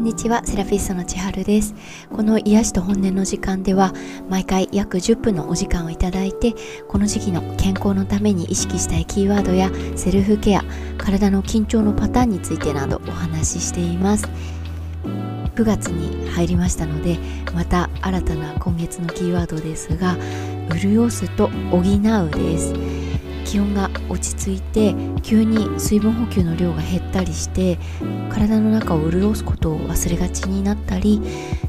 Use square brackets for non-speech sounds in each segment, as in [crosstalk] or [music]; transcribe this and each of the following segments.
んにちは、セラピストの千春です。この癒しと本音の時間では、毎回約10分のお時間をいただいて、この時期の健康のために意識したいキーワードやセルフケア、体の緊張のパターンについてなどお話ししています。9月に入りましたので、また新たな今月のキーワードですが、潤すと補うです。気温が落ち着いて急に水分補給の量が減ったりして体の中を潤すことを忘れがちになったり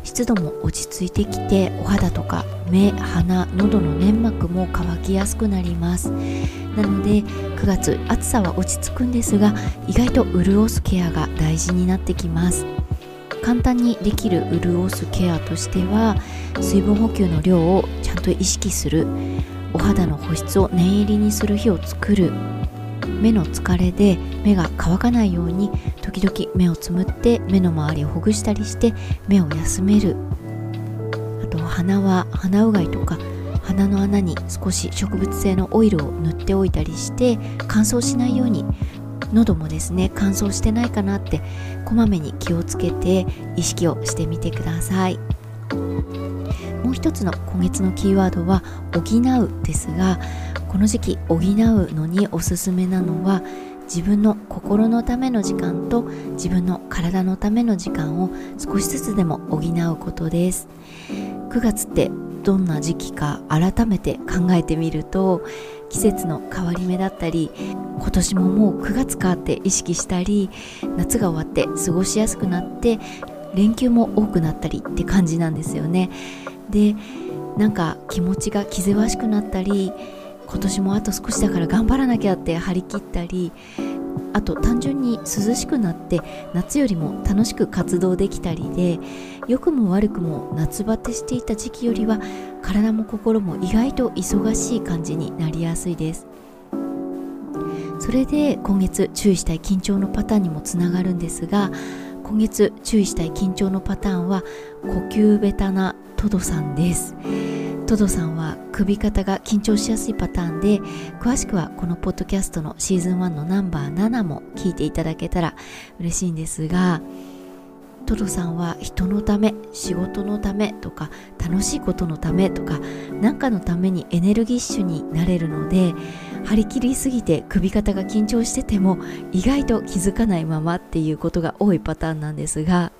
湿度も落ち着いてきてお肌とか目鼻喉の粘膜も乾きやすくなります。なので9月暑さは落ち着くんですが意外と潤すケアが大事になってきます。簡単にできる潤すケアとしては水分補給の量をちゃんと意識する。お肌の保湿を念入りにする日を作る。目の疲れで目が乾かないように時々目をつむって目の周りをほぐしたりして目を休める。あと鼻は鼻うがいとか鼻の穴に少し植物性のオイルを塗っておいたりして乾燥しないように。喉もですね乾燥してないかなってこまめに気をつけて意識をしてみてください。一つの今月のキーワードは補うですがこの時期補うのにおすすめなのは自分の心のための時間と自分の体のための時間を少しずつでも補うことです。9月ってどんな時期か改めて考えてみると季節の変わり目だったり今年ももう9月かって意識したり夏が終わって過ごしやすくなって連休も多くなったりって感じなんですよね。でなんか気持ちが気ぜわしくなったり今年もあと少しだから頑張らなきゃって張り切ったりあと単純に涼しくなって夏よりも楽しく活動できたりで良くも悪くも夏バテしていた時期よりは体も心も意外と忙しい感じになりやすいです。それで今月注意したい緊張のパターンにもつながるんですが今月注意したい緊張のパターンは呼吸ベタなトドさんです。トドさんは首肩が緊張しやすいパターンで詳しくはこのポッドキャストのシーズン1のナンバー7も聞いていただけたら嬉しいんですがトドさんは人のため仕事のためとか楽しいことのためとか何かのためにエネルギッシュになれるので張り切りすぎて首肩が緊張してても意外と気づかないままっていうことが多いパターンなんですが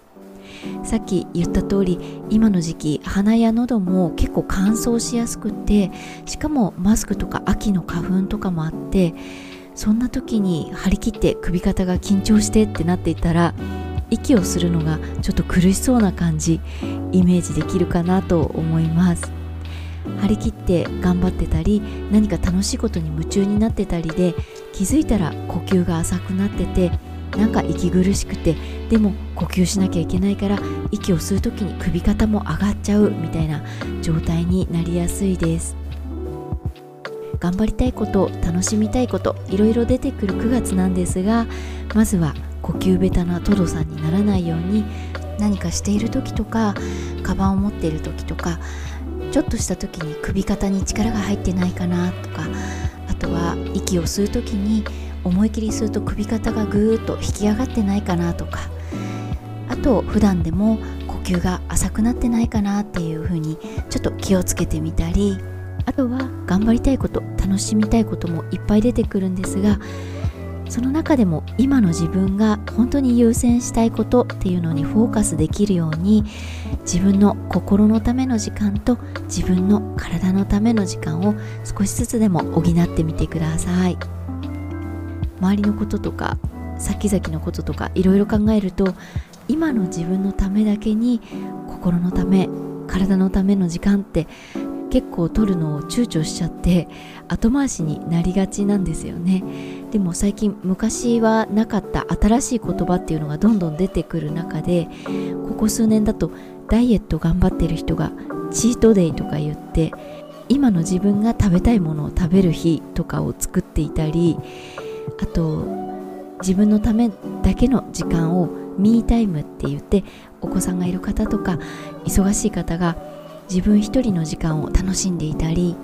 さっき言った通り今の時期鼻や喉も結構乾燥しやすくてしかもマスクとか秋の花粉とかもあってそんな時に張り切って首肩が緊張してってなっていたら息をするのがちょっと苦しそうな感じイメージできるかなと思います。張り切って頑張ってたり何か楽しいことに夢中になってたりで気づいたら呼吸が浅くなっててなんか息苦しくてでも呼吸しなきゃいけないから息を吸う時に首肩も上がっちゃうみたいな状態になりやすいです。頑張りたいこと楽しみたいこといろいろ出てくる9月なんですがまずは呼吸ベタなトドさんにならないように何かしている時とかカバンを持っている時とかちょっとした時に首肩に力が入ってないかなとかあとは息を吸う時に思い切り吸うと首肩がぐーっと引き上がってないかなとかあと普段でも呼吸が浅くなってないかなっていう風にちょっと気をつけてみたりあとは頑張りたいこと楽しみたいこともいっぱい出てくるんですがその中でも今の自分が本当に優先したいことっていうのにフォーカスできるように自分の心のための時間と自分の体のための時間を少しずつでも補ってみてください。周りのこととか先々のこととかいろいろ考えると今の自分のためだけに心のため体のための時間って結構取るのを躊躇しちゃって後回しになりがちなんですよね。でも最近昔はなかった新しい言葉っていうのがどんどん出てくる中でここ数年だとダイエット頑張ってる人がチートデイとか言って今の自分が食べたいものを食べる日とかを作っていたりあと自分のためだけの時間をミータイムって言ってお子さんがいる方とか忙しい方が自分一人の時間を楽しんでいたり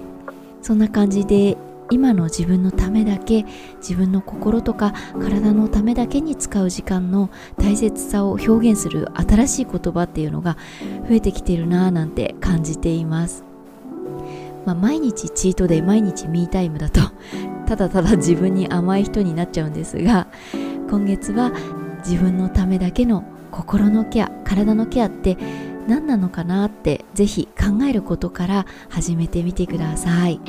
そんな感じで今の自分のためだけ自分の心とか体のためだけに使う時間の大切さを表現する新しい言葉っていうのが増えてきてるなぁなんて感じています、まあ、毎日チートで毎日ミータイムだとただただ自分に甘い人になっちゃうんですが今月は自分のためだけの心のケア体のケアって何なのかなってぜひ考えることから始めてみてください。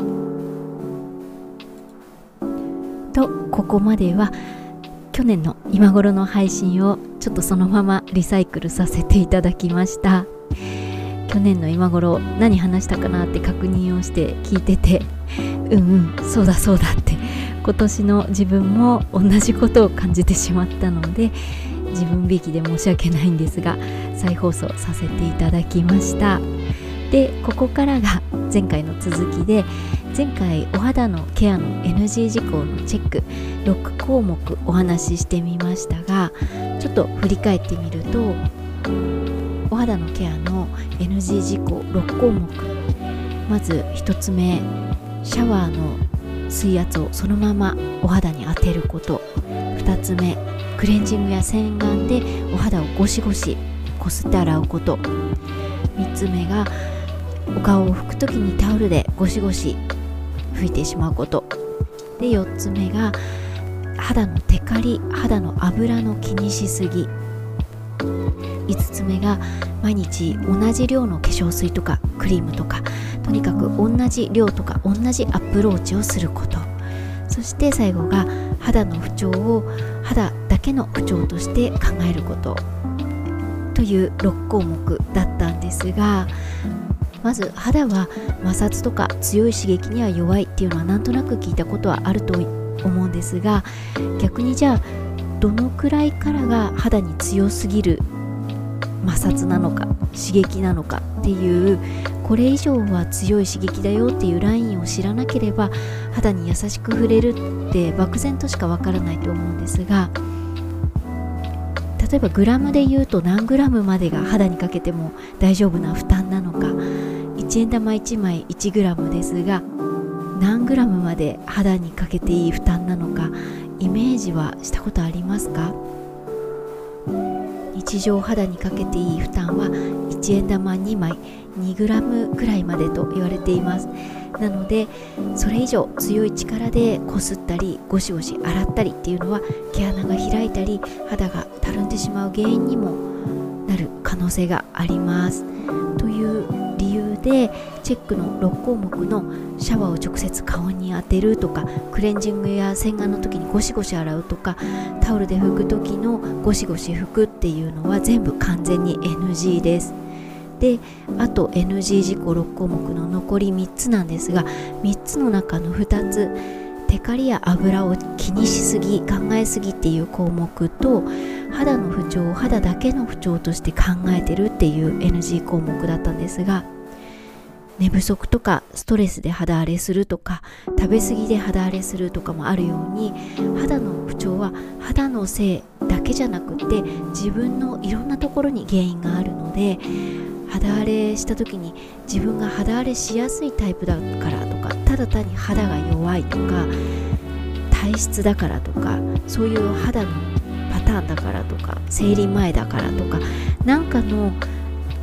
とここまでは去年の今頃の配信をちょっとそのままリサイクルさせていただきました去年の今頃何話したかなって確認をして聞いててうんうんそうだそうだって。今年の自分も同じことを感じてしまったので自分びきで申し訳ないんですが再放送させていただきました。でここからが前回の続きで前回お肌のケアの NG 事項のチェック6項目お話ししてみましたがちょっと振り返ってみるとお肌のケアの NG 事項6項目まず1つ目シャワーの水圧をそのままお肌に当てること。2つ目クレンジングや洗顔でお肌をゴシゴシこすって洗うこと。3つ目がお顔を拭く時にタオルでゴシゴシ拭いてしまうこと。で4つ目が肌のテカリ肌の油の気にしすぎ。5つ目が毎日同じ量の化粧水とかクリームとかとにかく同じ量とか同じアプローチをすること。そして最後が肌の不調を肌だけの不調として考えること。という6項目だったんですがまず肌は摩擦とか強い刺激には弱いっていうのはなんとなく聞いたことはあると思うんですが逆にじゃあどのくらいからが肌に強すぎる摩擦なのか刺激なのかっていうこれ以上は強い刺激だよっていうラインを知らなければ肌に優しく触れるって漠然としかわからないと思うんですが例えばグラムで言うと何グラムまでが肌にかけても大丈夫な負担なのか。1円玉1枚1グラムですが何グラムまで肌にかけていい負担なのかイメージはしたことありますか？日常肌にかけていい負担は1円玉2枚 2g くらいまでと言われています。なのでそれ以上強い力でこすったりゴシゴシ洗ったりっていうのは毛穴が開いたり肌がたるんでしまう原因にもなる可能性があります。という理由でチェックの6項目のシャワーを直接顔に当てるとかクレンジングや洗顔の時にゴシゴシ洗うとかタオルで拭く時のゴシゴシ拭くっていうのは全部完全に NG です。であと NG 事項6項目の残り3つなんですが3つの中の2つテカリや油を気にしすぎ考えすぎっていう項目と肌の不調を肌だけの不調として考えてるっていう NG 項目だったんですが寝不足とかストレスで肌荒れするとか食べ過ぎで肌荒れするとかもあるように肌の不調は肌のせいだけじゃなくて自分のいろんなところに原因があるので肌荒れした時に自分が肌荒れしやすいタイプだからだ単に肌が弱いとか体質だからとかそういう肌のパターンだからとか生理前だからとかなんかの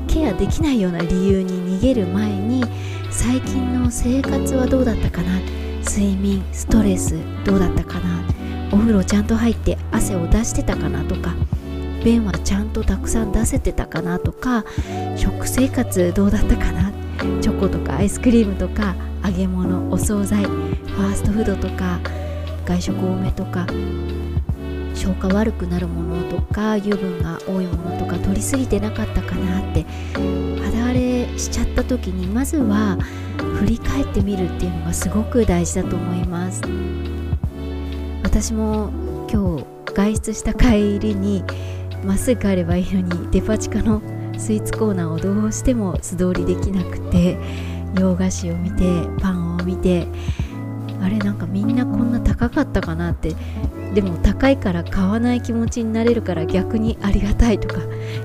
ケアできないような理由に逃げる前に最近の生活はどうだったかな？睡眠ストレスどうだったかな？お風呂ちゃんと入って汗を出してたかなとか便はちゃんとたくさん出せてたかなとか食生活どうだったかな？チョコとかアイスクリームとか揚げ物お惣菜ファーストフードとか外食多めとか消化悪くなるものとか油分が多いものとか取りすぎてなかったかなって肌荒れしちゃった時にまずは振り返ってみるっていうのがすごく大事だと思います。私も今日外出した帰りにまっすぐ帰ればいいのにデパ地下のスイーツコーナーをどうしても素通りできなくて洋菓子を見てパンを見てあれなんかみんなこんな高かったかなって。でも高いから買わない気持ちになれるから逆にありがたいとか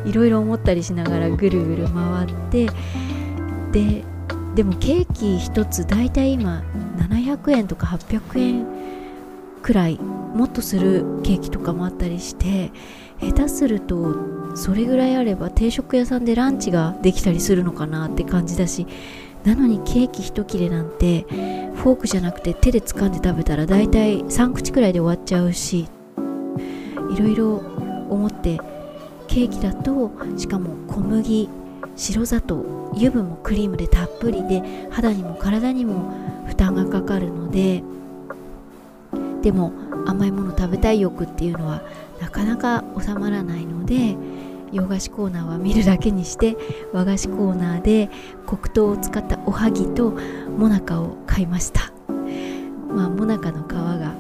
いろいろ思ったりしながらぐるぐる回って。ででもケーキ1つ大体今700円とか800円くらいもっとするケーキとかもあったりして下手するとそれぐらいあれば定食屋さんでランチができたりするのかなって感じだしなのにケーキ一切れなんてフォークじゃなくて手で掴んで食べたら大体3口くらいで終わっちゃうしいろいろ思ってケーキだとしかも小麦白砂糖油分もクリームでたっぷりで肌にも体にも負担がかかるのででも甘いもの食べたい欲っていうのはなかなか収まらないので洋菓子コーナーは見るだけにして和菓子コーナーで黒糖を使ったおはぎともなかを買いました。まあもなかの皮が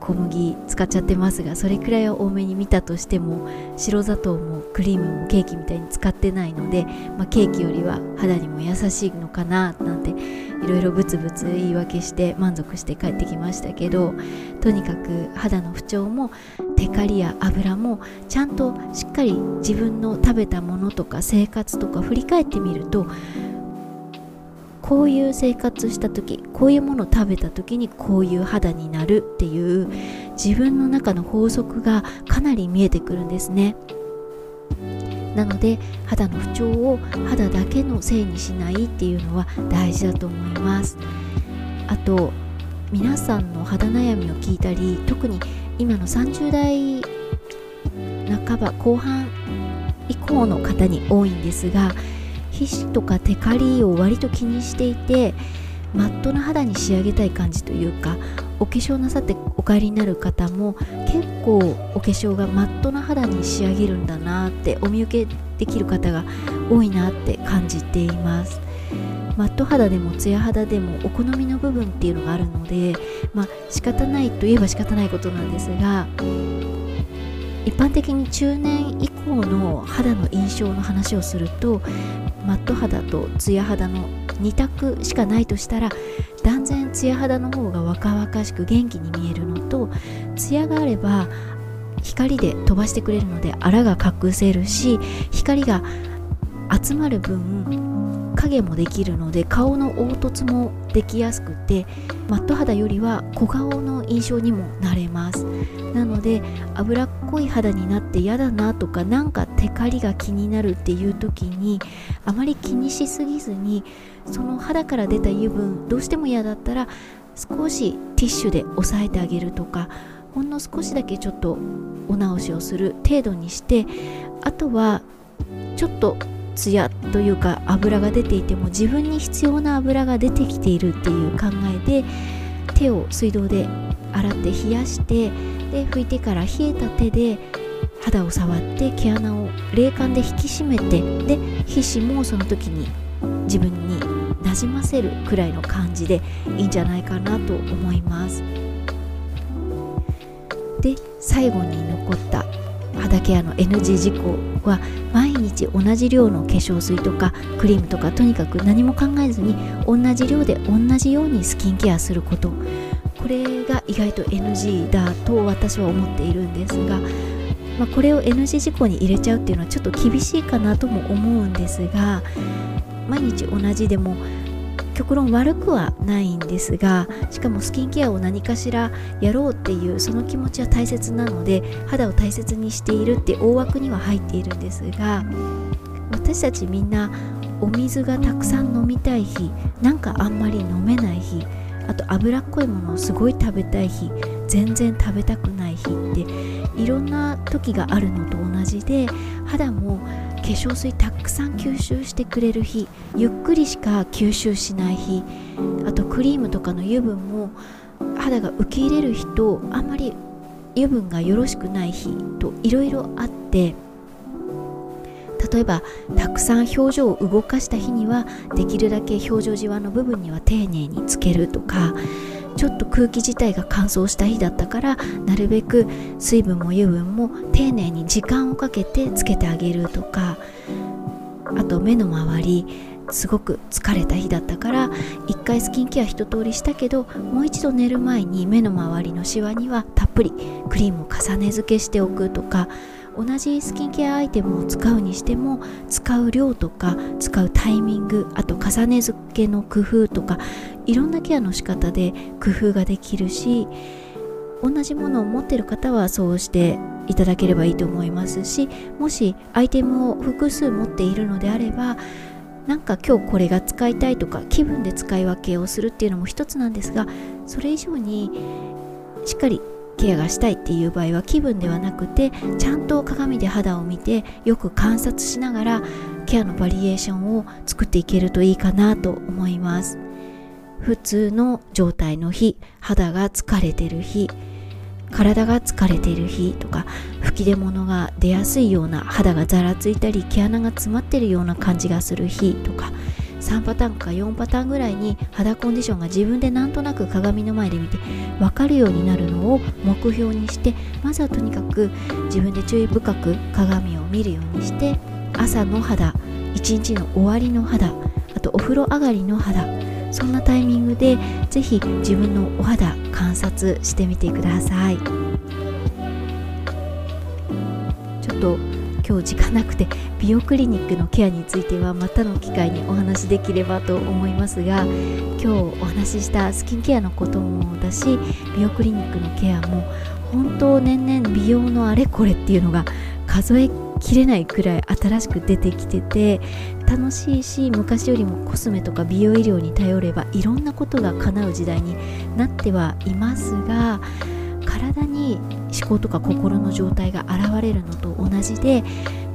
小麦使っちゃってますがそれくらいは多めに見たとしても白砂糖もクリームもケーキみたいに使ってないので、まあ、ケーキよりは肌にも優しいのかななんていろいろブツブツ言い訳して満足して帰ってきましたけどとにかく肌の不調もテカリや油もちゃんとしっかり自分の食べたものとか生活とか振り返ってみるとこういう生活した時こういうものを食べた時にこういう肌になるっていう自分の中の法則がかなり見えてくるんですね。なので肌の不調を肌だけのせいにしないっていうのは大事だと思います。あと皆さんの肌悩みを聞いたり特に今の30代半ば後半以降の方に多いんですが皮脂とかテカリを割と気にしていてマットな肌に仕上げたい感じというかお化粧なさってお帰りになる方も結構お化粧がマットな肌に仕上げるんだなってお見受けできる方が多いなって感じています。マット肌でもツヤ肌でもお好みの部分っていうのがあるのでまあ仕方ないといえば仕方ないことなんですが一般的に中年以降の肌の印象の話をするとマット肌とツヤ肌の2択しかないとしたら断然ツヤ肌の方が若々しく元気に見えるのとツヤがあれば光で飛ばしてくれるのであらが隠せるし光が集まる分影もできるので顔の凹凸もできやすくてマット肌よりは小顔の印象にもなれます。なので脂っこい肌になって嫌だなとかなんかテカリが気になるっていう時にあまり気にしすぎずにその肌から出た油分どうしても嫌だったら少しティッシュで押さえてあげるとかほんの少しだけちょっとお直しをする程度にしてあとはちょっとツヤというか油が出ていても自分に必要な油が出てきているっていう考えで手を水道で洗って冷やしてで拭いてから冷えた手で肌を触って毛穴を冷感で引き締めてで皮脂もその時に自分になじませるくらいの感じでいいんじゃないかなと思います。で最後に残った肌ケアの NG 事項は毎日同じ量の化粧水とかクリームとかとにかく何も考えずに同じ量で同じようにスキンケアすること。これが意外と NG だと私は思っているんですが、まあ、これを NG 事項に入れちゃうっていうのはちょっと厳しいかなとも思うんですが毎日同じでも極論悪くはないんですがしかもスキンケアを何かしらやろうっていうその気持ちは大切なので肌を大切にしているって大枠には入っているんですが私たちみんなお水がたくさん飲みたい日なんかあんまり飲めない日あと脂っこいものをすごい食べたい日全然食べたくない日っていろんな時があるのと同じで肌も粧水たくさん吸収してくれる日ゆっくりしか吸収しない日あとクリームとかの油分も肌が受け入れる日とあんまり油分がよろしくない日といろいろあって例えばたくさん表情を動かした日にはできるだけ表情じわの部分には丁寧につけるとかちょっと空気自体が乾燥した日だったからなるべく水分も油分も丁寧に時間をかけてつけてあげるとかあと目の周りすごく疲れた日だったから一回スキンケア一通りしたけどもう一度寝る前に目の周りのシワにはたっぷりクリームを重ね付けしておくとか同じスキンケアアイテムを使うにしても使う量とか使うタイミングあと重ね付けの工夫とかいろんなケアの仕方で工夫ができるし同じものを持ってる方はそうしていただければいいと思いますしもしアイテムを複数持っているのであればなんか今日これが使いたいとか気分で使い分けをするっていうのも一つなんですがそれ以上にしっかりケアがしたいっていう場合は気分ではなくてちゃんと鏡で肌を見てよく観察しながらケアのバリエーションを作っていけるといいかなと思います。普通の状態の日肌が疲れてる日体が疲れている日とか吹き出物が出やすいような肌がざらついたり毛穴が詰まってるような感じがする日とか3パターンか4パターンぐらいに肌コンディションが自分でなんとなく鏡の前で見て分かるようになるのを目標にしてまずはとにかく自分で注意深く鏡を見るようにして朝の肌一日の終わりの肌あとお風呂上がりの肌そんなタイミングでぜひ自分のお肌観察してみてください。ちょっと今日時間なくて美容クリニックのケアについてはまたの機会にお話しできればと思いますが今日お話ししたスキンケアのこともだし美容クリニックのケアも本当年々美容のあれこれっていうのが数えきれないくらい新しく出てきてて楽しいし昔よりもコスメとか美容医療に頼ればいろんなことが叶う時代になってはいますが体に思考とか心の状態が現れるのと同じで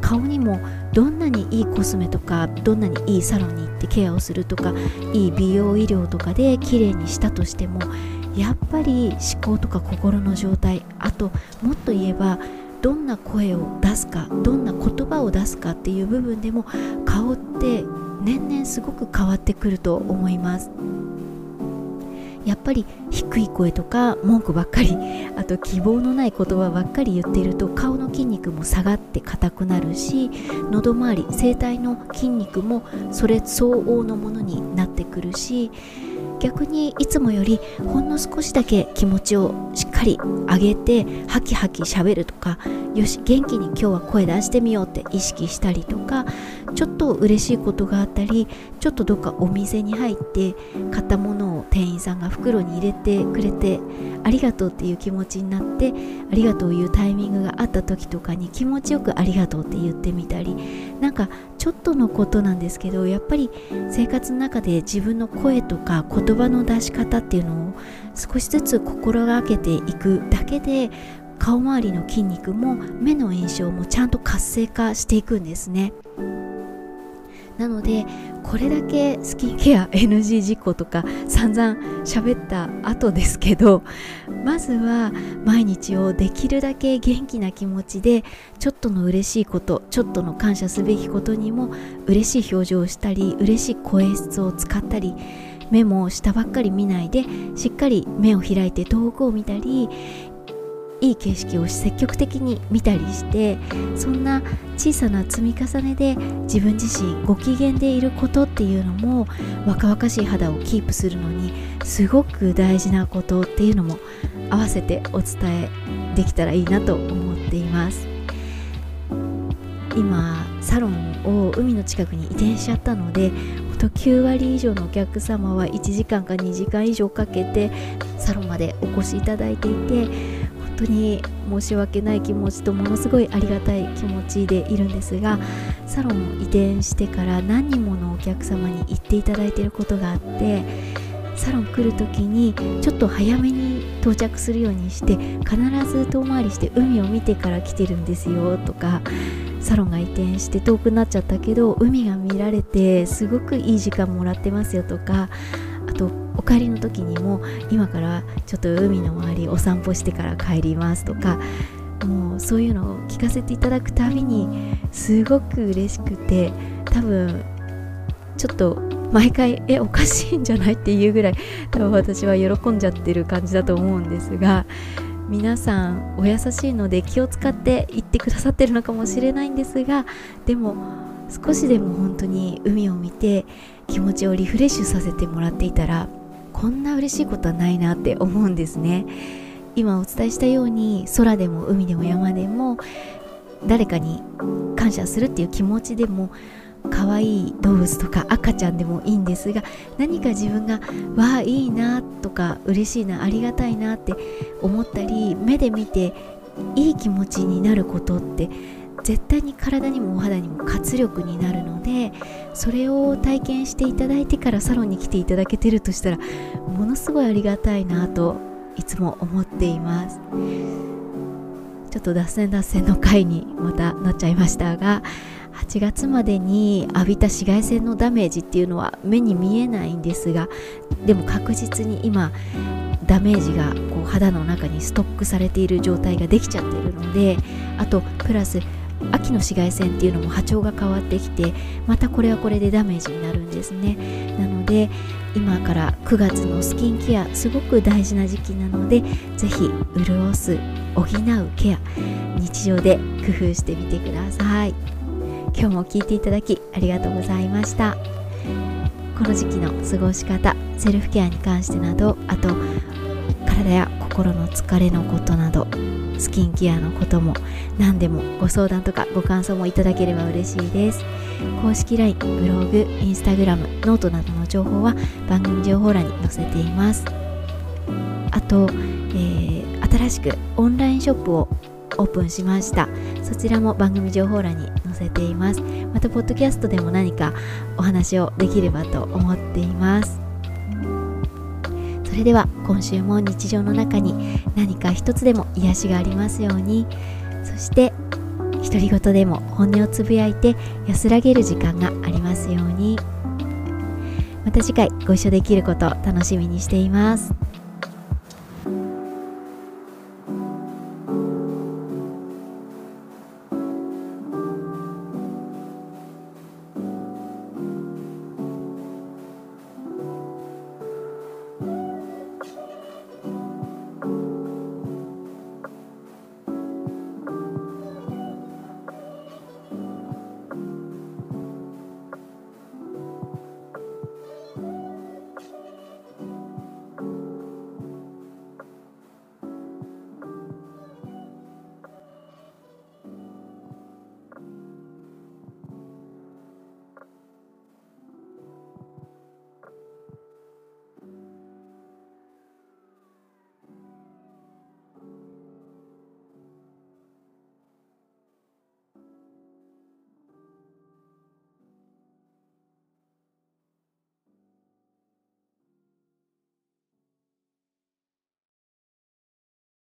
顔にもどんなにいいコスメとかどんなにいいサロンに行ってケアをするとかいい美容医療とかで綺麗にしたとしてもやっぱり思考とか心の状態あともっと言えばどんな声を出すかどんな言葉を出すかっていう部分でも顔って年々すごく変わってくると思います。やっぱり低い声とか文句ばっかり [laughs] あと希望のない言葉ばっかり言っていると顔の筋肉も下がって硬くなるし喉周り声帯の筋肉もそれ相応のものになってくるし逆にいつもよりほんの少しだけ気持ちをしっかり上げてハキハキしゃべるとかよし元気に今日は声出してみようって意識したりとかちょっと嬉しいことがあったりちょっとどっかお店に入って買ったものを店員さんが袋に入れてくれてありがとうっていう気持ちになってありがとう言うタイミングがあった時とかに気持ちよくありがとうって言ってみたりなんかちょっとのことなんですけどやっぱり生活の中で自分の声とか言葉の出し方っていうのを少しずつ心がけていくだけで顔周りの筋肉も目の印象もちゃんと活性化していくんですね。なのでこれだけスキンケア [laughs] NG 事項とか散々喋った後ですけどまずは毎日をできるだけ元気な気持ちでちょっとの嬉しいことちょっとの感謝すべきことにも嬉しい表情をしたり嬉しい声質を使ったり目も下ばっかり見ないでしっかり目を開いて遠くを見たりいい景色を積極的に見たりしてそんな小さな積み重ねで自分自身ご機嫌でいることっていうのも若々しい肌をキープするのにすごく大事なことっていうのも合わせてお伝えできたらいいなと思っています。今サロンを海の近くに移転しちゃったのでと9割以上のお客様は1時間か2時間以上かけてサロンまでお越しいただいていて当に申し訳ない気持ちとものすごいありがたい気持ちでいるんですがサロンを移転してから何人ものお客様に言っていただいていることがあってサロン来る時にちょっと早めに到着するようにして必ず遠回りして海を見てから来てるんですよとかサロンが移転して遠くなっちゃったけど海が見られてすごくいい時間もらってますよとかお帰りの時にも今からちょっと海の周りお散歩してから帰りますとかもうそういうのを聞かせていただくたびにすごく嬉しくて多分ちょっと毎回えおかしいんじゃないっていうぐらい多分私は喜んじゃってる感じだと思うんですが皆さんお優しいので気を使って言ってくださってるのかもしれないんですがでも少しでも本当に海を見て気持ちをリフレッシュさせてもらっていたらこんな嬉しいことはないなって思うんですね。今お伝えしたように空でも海でも山でも誰かに感謝するっていう気持ちでも可愛い動物とか赤ちゃんでもいいんですが何か自分がわあいいなとか嬉しいなありがたいなって思ったり目で見ていい気持ちになることって絶対に体にもお肌にも活力になるのでそれを体験していただいてからサロンに来ていただけてるとしたらものすごいありがたいなといつも思っています。ちょっと脱線脱線の回にまたなっちゃいましたが8月までに浴びた紫外線のダメージっていうのは目に見えないんですがでも確実に今ダメージがこう肌の中にストックされている状態ができちゃってるのであとプラス秋の紫外線っていうのも波長が変わってきてまたこれはこれでダメージになるんですね。なので今から9月のスキンケアすごく大事な時期なのでぜひ潤す補うケア日常で工夫してみてください。今日も聞いていただきありがとうございました。この時期の過ごし方セルフケアに関してなどあと体や心の疲れのことなどスキンケアのことも何でもご相談とかご感想もいただければ嬉しいです。公式 LINE、ブログ、インスタグラム、ノートなどの情報は番組情報欄に載せています。あと、えー、新しくオンラインショップをオープンしました。そちらも番組情報欄に載せています。またポッドキャストでも何かお話をできればと思っています。それでは今週も日常の中に何か一つでも癒しがありますようにそして独り言でも本音をつぶやいて安らげる時間がありますようにまた次回ご一緒できることを楽しみにしています。